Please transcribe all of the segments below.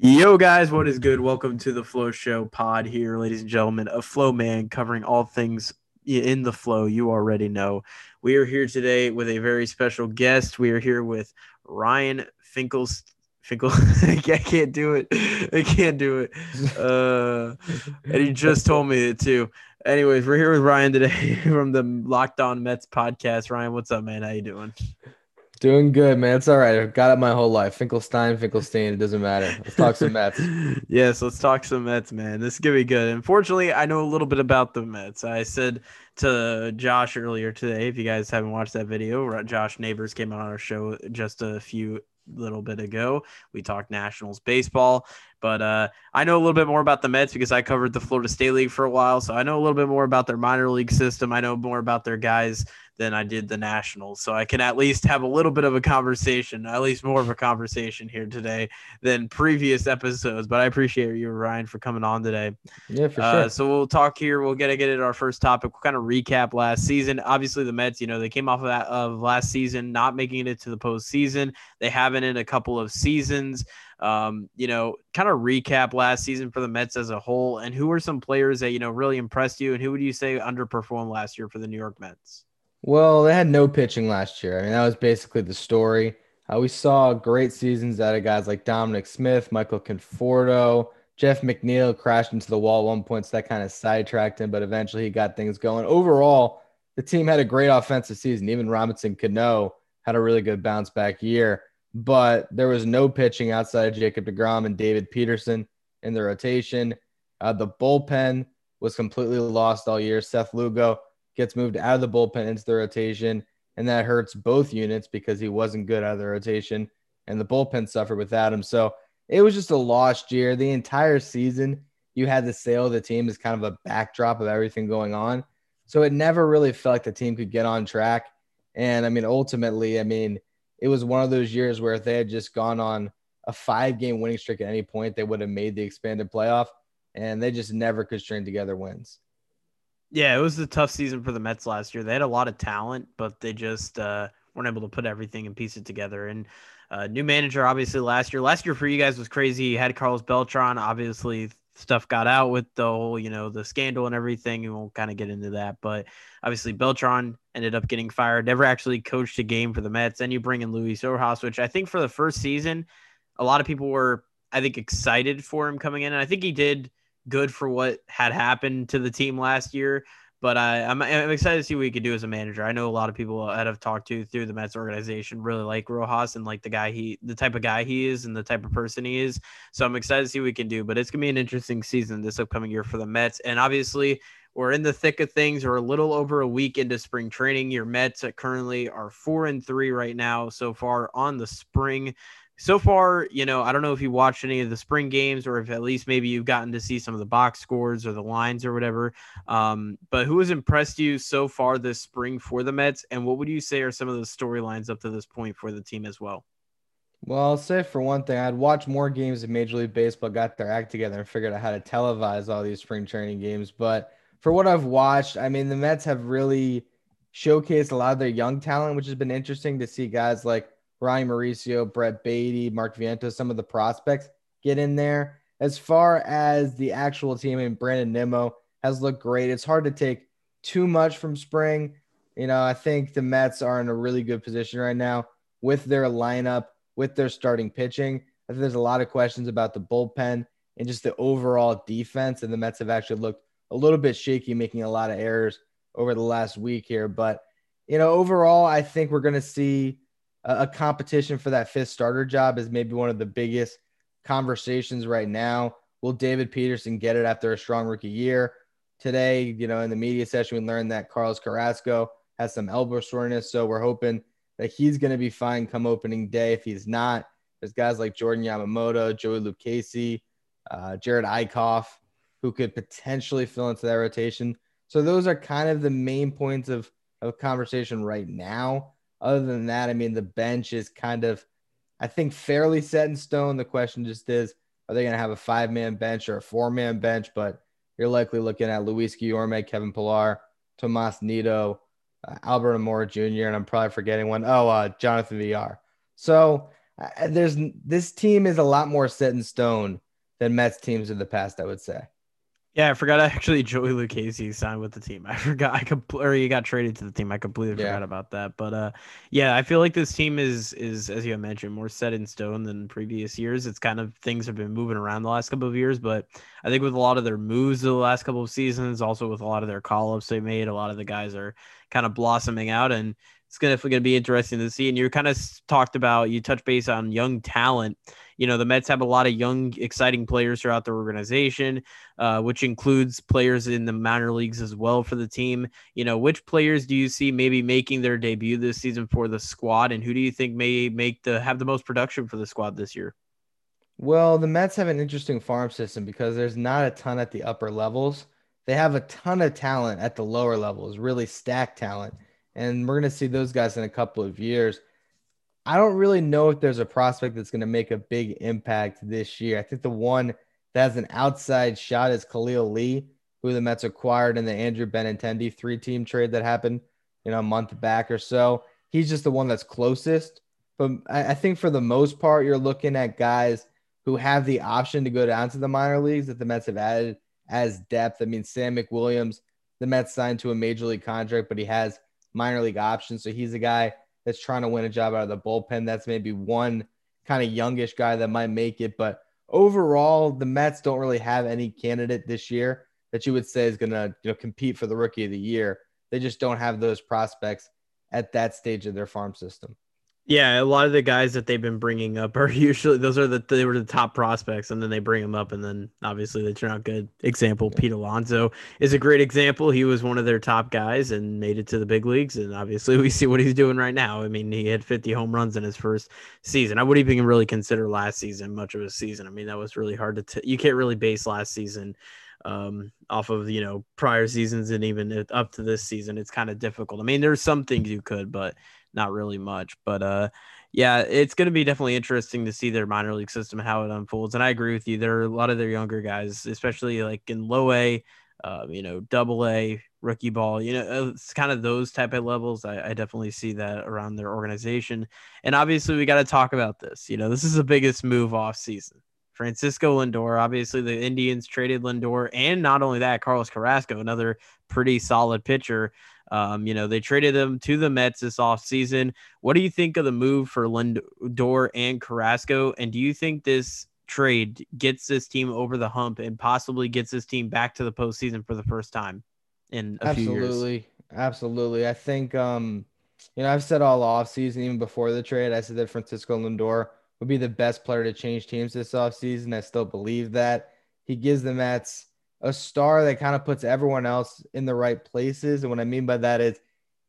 Yo, guys, what is good? Welcome to the Flow Show pod here, ladies and gentlemen, a Flow Man covering all things in the flow. You already know. We are here today with a very special guest. We are here with Ryan Finkles. Finkel, I can't do it. I can't do it. Uh, and he just told me it too. Anyways, we're here with Ryan today from the Locked On Mets podcast. Ryan, what's up, man? How you doing? Doing good, man. It's all right. I've got it my whole life. Finkelstein, Finkelstein, it doesn't matter. Let's talk some Mets. yes, let's talk some Mets, man. This is gonna be good. Unfortunately, I know a little bit about the Mets. I said to Josh earlier today, if you guys haven't watched that video, Josh Neighbors came on our show just a few little bit ago. We talked Nationals baseball, but uh, I know a little bit more about the Mets because I covered the Florida State League for a while. So I know a little bit more about their minor league system. I know more about their guys than I did the Nationals. So I can at least have a little bit of a conversation, at least more of a conversation here today than previous episodes. But I appreciate you, Ryan, for coming on today. Yeah, for uh, sure. So we'll talk here. We'll get to get into our first topic. We'll kind of recap last season. Obviously, the Mets, you know, they came off of that of last season, not making it to the postseason. They haven't in a couple of seasons. Um, you know, kind of recap last season for the Mets as a whole, and who were some players that you know really impressed you, and who would you say underperformed last year for the New York Mets? Well, they had no pitching last year. I mean, that was basically the story. Uh, we saw great seasons out of guys like Dominic Smith, Michael Conforto, Jeff McNeil crashed into the wall at one point, so that kind of sidetracked him, but eventually he got things going. Overall, the team had a great offensive season. Even Robinson Cano had a really good bounce back year, but there was no pitching outside of Jacob DeGrom and David Peterson in the rotation. Uh, the bullpen was completely lost all year. Seth Lugo gets moved out of the bullpen into the rotation, and that hurts both units because he wasn't good out of the rotation, and the bullpen suffered without him. So it was just a lost year. The entire season, you had the sale of the team as kind of a backdrop of everything going on. So it never really felt like the team could get on track. And I mean, ultimately, I mean, it was one of those years where if they had just gone on a five game winning streak at any point, they would have made the expanded playoff. And they just never could string together wins. Yeah, it was a tough season for the Mets last year. They had a lot of talent, but they just uh, weren't able to put everything and piece it together. And uh, new manager, obviously, last year. Last year for you guys was crazy. You had Carlos Beltran. Obviously, stuff got out with the whole, you know, the scandal and everything. We won't kind of get into that, but obviously Beltran ended up getting fired. Never actually coached a game for the Mets. Then you bring in Luis Rojas, which I think for the first season, a lot of people were, I think, excited for him coming in, and I think he did good for what had happened to the team last year. But I, I'm, I'm excited to see what he could do as a manager. I know a lot of people that I've talked to through the Mets organization really like Rojas and like the guy he, the type of guy he is, and the type of person he is. So I'm excited to see what he can do. But it's gonna be an interesting season this upcoming year for the Mets. And obviously, we're in the thick of things. We're a little over a week into spring training. Your Mets currently are four and three right now so far on the spring so far, you know, I don't know if you watched any of the spring games or if at least maybe you've gotten to see some of the box scores or the lines or whatever. Um, but who has impressed you so far this spring for the Mets? And what would you say are some of the storylines up to this point for the team as well? Well, I'll say for one thing, I'd watch more games if Major League Baseball got their act together and figured out how to televise all these spring training games. But for what I've watched, I mean, the Mets have really showcased a lot of their young talent, which has been interesting to see guys like Ronny Mauricio, Brett Baty, Mark Vientos, some of the prospects get in there. As far as the actual team, and Brandon Nimmo has looked great. It's hard to take too much from spring. You know, I think the Mets are in a really good position right now with their lineup, with their starting pitching. I think there's a lot of questions about the bullpen and just the overall defense. And the Mets have actually looked a little bit shaky, making a lot of errors over the last week here. But, you know, overall, I think we're going to see a, competition for that fifth starter job is maybe one of the biggest conversations right now. Will David Peterson get it after a strong rookie year? Today, you know, in the media session, we learned that Carlos Carrasco has some elbow soreness. So we're hoping that he's going to be fine come opening day. If he's not, there's guys like Jordan Yamamoto, Joey Lucchesi, uh, Jerad Eickhoff, who could potentially fill into that rotation. So those are kind of the main points of, of conversation right now. Other than that, I mean, the bench is kind of, I think, fairly set in stone. The question just is, are they going to have a five man bench or a four man bench? But you're likely looking at Luis Guillorme, Kevin Pillar, Tomas Nido, uh, Albert Almora Jr., and I'm probably forgetting one. Oh, uh, Jonathan Villar. So there's this team is a lot more set in stone than Mets teams in the past. I would say. Yeah, I forgot actually Joey Lucchesi signed with the team. I forgot I could or he got traded to the team. I completely yeah. forgot about that. But uh yeah, I feel like this team is is as you mentioned more set in stone than previous years. It's kind of things have been moving around the last couple of years, but I think with a lot of their moves the last couple of seasons, also with a lot of their call-ups they made, a lot of the guys are kind of blossoming out and it's gonna, gonna be interesting to see. And you kind of talked about you touch base on young talent you know, the Mets have a lot of young, exciting players throughout the organization, uh, which includes players in the minor leagues as well for the team. You know, which players do you see maybe making their debut this season for the squad, and who do you think may make the have the most production for the squad this year? Well, the Mets have an interesting farm system because there's not a ton at the upper levels. They have a ton of talent at the lower levels, really stacked talent. And we're going to see those guys in a couple of years. I don't really know if there's a prospect that's going to make a big impact this year. I think the one that has an outside shot is Khalil Lee, who the Mets acquired in the Andrew Benintendi three team trade that happened, you know, a month back or so. He's just the one that's closest. But I think for the most part, you're looking at guys who have the option to go down to the minor leagues that the Mets have added as depth. I mean, Sam McWilliams, the Mets signed to a major league contract, but he has minor league options. So he's a guy that's trying to win a job out of the bullpen. That's maybe one kind of youngish guy that might make it. But overall, the Mets don't really have any candidate this year that you would say is going to you know compete for the rookie of the year. They just don't have those prospects at that stage of their farm system. Yeah, a lot of the guys that they've been bringing up are usually those are the they were the top prospects, and then they bring them up, and then obviously they turn out good. Example: Pete Alonso is a great example. He was one of their top guys and made it to the big leagues, and obviously we see what he's doing right now. I mean, he had 50 home runs in his first season. I wouldn't even really consider last season much of a season. I mean, that was really hard to t- you can't really base last season um, off of you know prior seasons and even up to this season. It's kind of difficult. I mean, there's some things you could, but not really much. But uh, yeah, it's going to be definitely interesting to see their minor league system how it unfolds. And I agree with you. There are a lot of their younger guys, especially like in low A, uh, you know, double A, rookie ball. You know, uh, it's kind of those type of levels. I, I definitely see that around their organization. And obviously, we got to talk about this. You know, this is the biggest move off season. Francisco Lindor. Obviously, the Indians traded Lindor, and not only that, Carlos Carrasco, another pretty solid pitcher. Um, you know, they traded them to the Mets this offseason. What do you think of the move for Lindor and Carrasco? And do you think this trade gets this team over the hump and possibly gets this team back to the postseason for the first time in a absolutely, few years? Absolutely. Absolutely. I think, um, you know, I've said all offseason, even before the trade, I said that Francisco Lindor would be the best player to change teams this offseason. I still believe that. He gives the Mets a star that kind of puts everyone else in the right places. And what I mean by that is,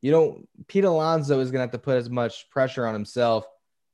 you don't, Pete Alonso is going to have to put as much pressure on himself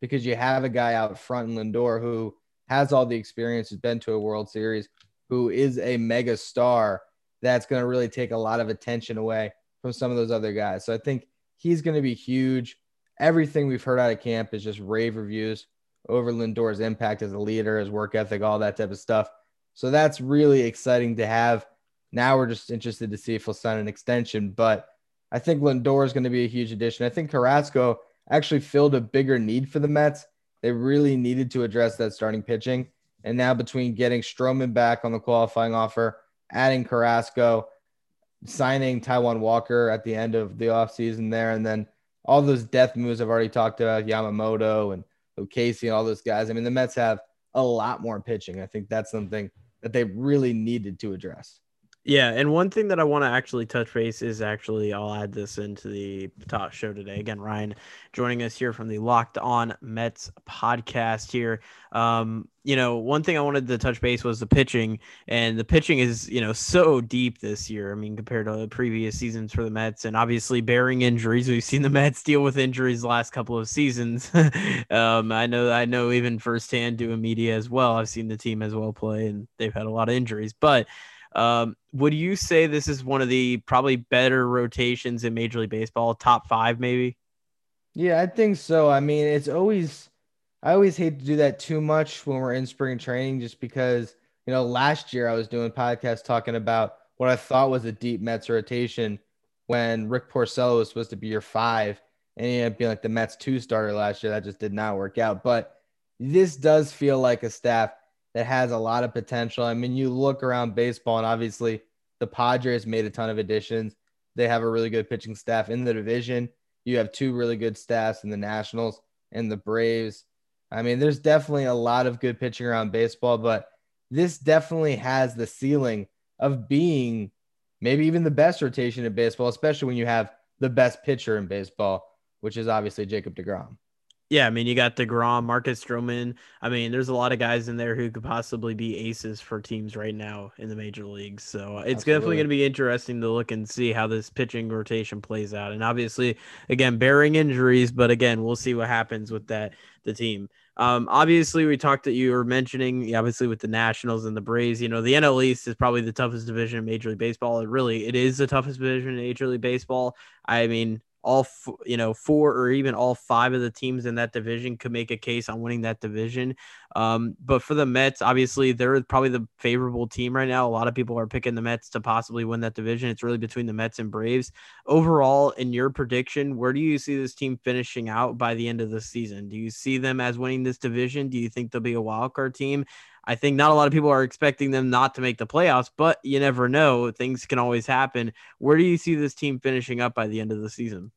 because you have a guy out front in Lindor who has all the experience, has been to a World Series, who is a mega star that's going to really take a lot of attention away from some of those other guys. So I think he's going to be huge. Everything we've heard out of camp is just rave reviews over Lindor's impact as a leader, his work ethic, all that type of stuff. So that's really exciting to have. Now we're just interested to see if he'll sign an extension. But I think Lindor is going to be a huge addition. I think Carrasco actually filled a bigger need for the Mets. They really needed to address that starting pitching. And now between getting Stroman back on the qualifying offer, adding Carrasco, signing Taijuan Walker at the end of the offseason there, and then all those death moves I've already talked about, Yamamoto and Casey and all those guys. I mean, the Mets have a lot more pitching. I think that's something that they really needed to address. Yeah, and one thing that I want to actually touch base is actually I'll add this into the talk show today. Again, Ryan joining us here from the Locked On Mets podcast here. Um, you know, one thing I wanted to touch base was the pitching, and the pitching is you know so deep this year. I mean, compared to previous seasons for the Mets, and obviously bearing injuries, we've seen the Mets deal with injuries the last couple of seasons. um, I know, I know, even firsthand doing media as well. I've seen the team as well play, and they've had a lot of injuries, but um, would you say this is one of the probably better rotations in Major League Baseball, top five maybe? Yeah, I think so. I mean, it's always I always hate to do that too much when we're in spring training, just because you know last year I was doing podcasts talking about what I thought was a deep Mets rotation when Rick Porcello was supposed to be your five, and he ended up being like the Mets two starter last year. That just did not work out. But this does feel like a staff that has a lot of potential. I mean, you look around baseball, and obviously the Padres made a ton of additions. They have a really good pitching staff in the division. You have two really good staffs in the Nationals and the Braves. I mean, there's definitely a lot of good pitching around baseball, but this definitely has the ceiling of being maybe even the best rotation in baseball, especially when you have the best pitcher in baseball, which is obviously Jacob DeGrom. Yeah, I mean, you got DeGrom, Marcus Stroman. I mean, there's a lot of guys in there who could possibly be aces for teams right now in the major leagues. So it's Absolutely. definitely going to be interesting to look and see how this pitching rotation plays out. And obviously, again, bearing injuries, but again, we'll see what happens with that the team. Um, obviously, we talked that you were mentioning, obviously, with the Nationals and the Braves. You know, the NL East is probably the toughest division in Major League Baseball. It really, it is the toughest division in Major League Baseball. I mean, all you know four or even all five of the teams in that division could make a case on winning that division. Um, but for the Mets, obviously they're probably the favorable team right now. A lot of people are picking the Mets to possibly win that division. It's really between the Mets and Braves. Overall, in your prediction, where do you see this team finishing out by the end of the season? Do you see them as winning this division? Do you think they'll be a wild card team? I think not a lot of people are expecting them not to make the playoffs, but you never know. Things can always happen. Where do you see this team finishing up by the end of the season?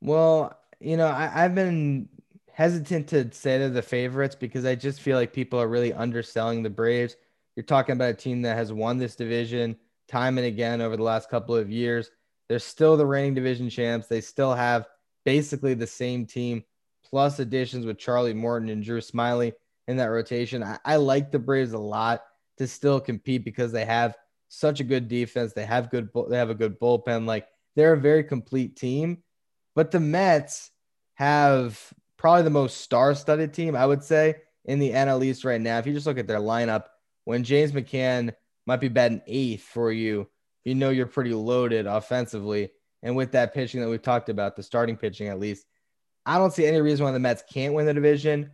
Well, you know, I, have been hesitant to say they're the favorites because I just feel like people are really underselling the Braves. You're talking about a team that has won this division time and again over the last couple of years. They're still the reigning division champs. They still have basically the same team, plus additions with Charlie Morton and Drew Smyly in that rotation. I, I like the Braves a lot to still compete because they have such a good defense. They have good. They have a good bullpen. Like they're a very complete team. But the Mets have probably the most star-studded team, I would say, in the NL East right now. If you just look at their lineup, when James McCann might be batting eighth for you, you know you're pretty loaded offensively. And with that pitching that we've talked about, the starting pitching at least, I don't see any reason why the Mets can't win the division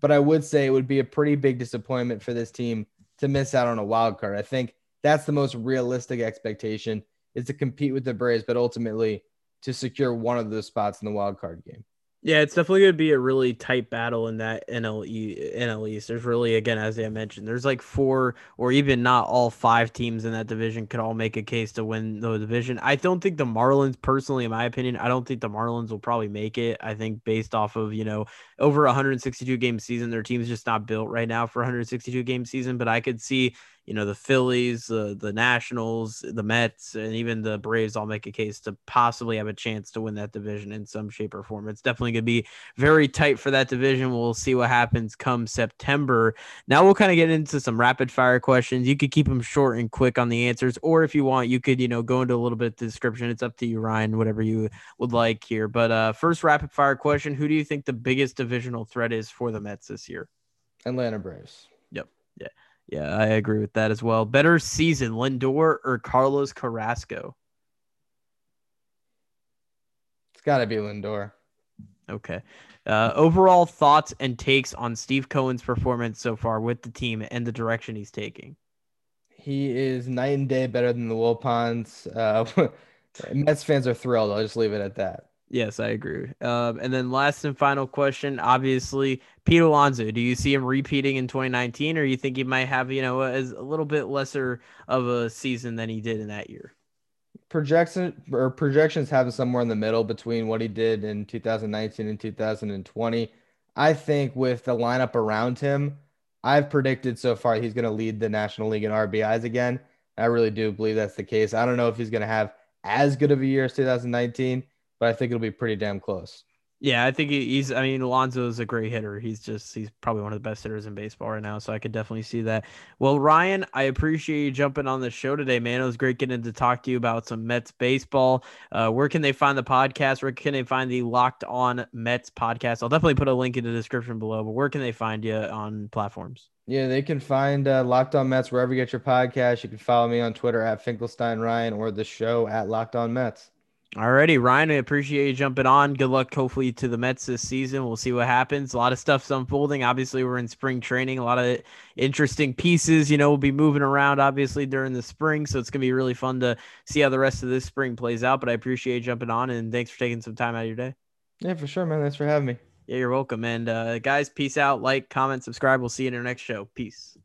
but I would say it would be a pretty big disappointment for this team to miss out on a wild card. I think that's the most realistic expectation is to compete with the Braves, but ultimately to secure one of those spots in the wild card game. Yeah, it's definitely going to be a really tight battle in that NL, NL East. There's really, again, as I mentioned, there's like four or even not all five teams in that division could all make a case to win the division. I don't think the Marlins, personally, in my opinion, I don't think the Marlins will probably make it. I think based off of, you know, over 162 game season, their team's just not built right now for 162 game season, but I could see you know the Phillies, uh, the Nationals, the Mets, and even the Braves all make a case to possibly have a chance to win that division in some shape or form. It's definitely going to be very tight for that division. We'll see what happens come September. Now we'll kind of get into some rapid fire questions. You could keep them short and quick on the answers, or if you want, you could you know go into a little bit of description. It's up to you, Ryan, whatever you would like here. But uh, first rapid fire question: Who do you think the biggest divisional threat is for the Mets this year? Atlanta Braves. Yep. Yeah. Yeah, I agree with that as well. Better season, Lindor or Carlos Carrasco? It's got to be Lindor. Okay. Uh, overall thoughts and takes on Steve Cohen's performance so far with the team and the direction he's taking. He is night and day better than the Wilpons. Uh, Mets fans are thrilled. I'll just leave it at that. Yes, I agree. Um, and then last and final question, obviously, Pete Alonso. Do you see him repeating in 2019, or you think he might have, you know, a, a little bit lesser of a season than he did in that year? Projection or projections have him somewhere in the middle between what he did in 2019 and 2020. I think with the lineup around him, I've predicted so far he's going to lead the National League in RBIs again. I really do believe that's the case. I don't know if he's going to have as good of a year as 2019 but I think it'll be pretty damn close. Yeah, I think he's. I mean, Alonso is a great hitter. He's just he's probably one of the best hitters in baseball right now. So I could definitely see that. Well, Ryan, I appreciate you jumping on the show today, man. It was great getting to talk to you about some Mets baseball. Uh, where can they find the podcast? Where can they find the Locked On Mets podcast? I'll definitely put a link in the description below. But where can they find you on platforms? Yeah, they can find uh, Locked On Mets wherever you get your podcast. You can follow me on Twitter at Finkelstein Ryan or the show at Locked On Mets. Alrighty, Ryan, I appreciate you jumping on. Good luck, hopefully, to the Mets this season. We'll see what happens. A lot of stuff's unfolding. Obviously, we're in spring training. A lot of interesting pieces, you know, we'll be moving around, obviously, during the spring. So it's going to be really fun to see how the rest of this spring plays out. But I appreciate you jumping on and thanks for taking some time out of your day. Yeah, for sure, man. Thanks for having me. Yeah, you're welcome. And uh, guys, peace out. Like, comment, subscribe. We'll see you in our next show. Peace.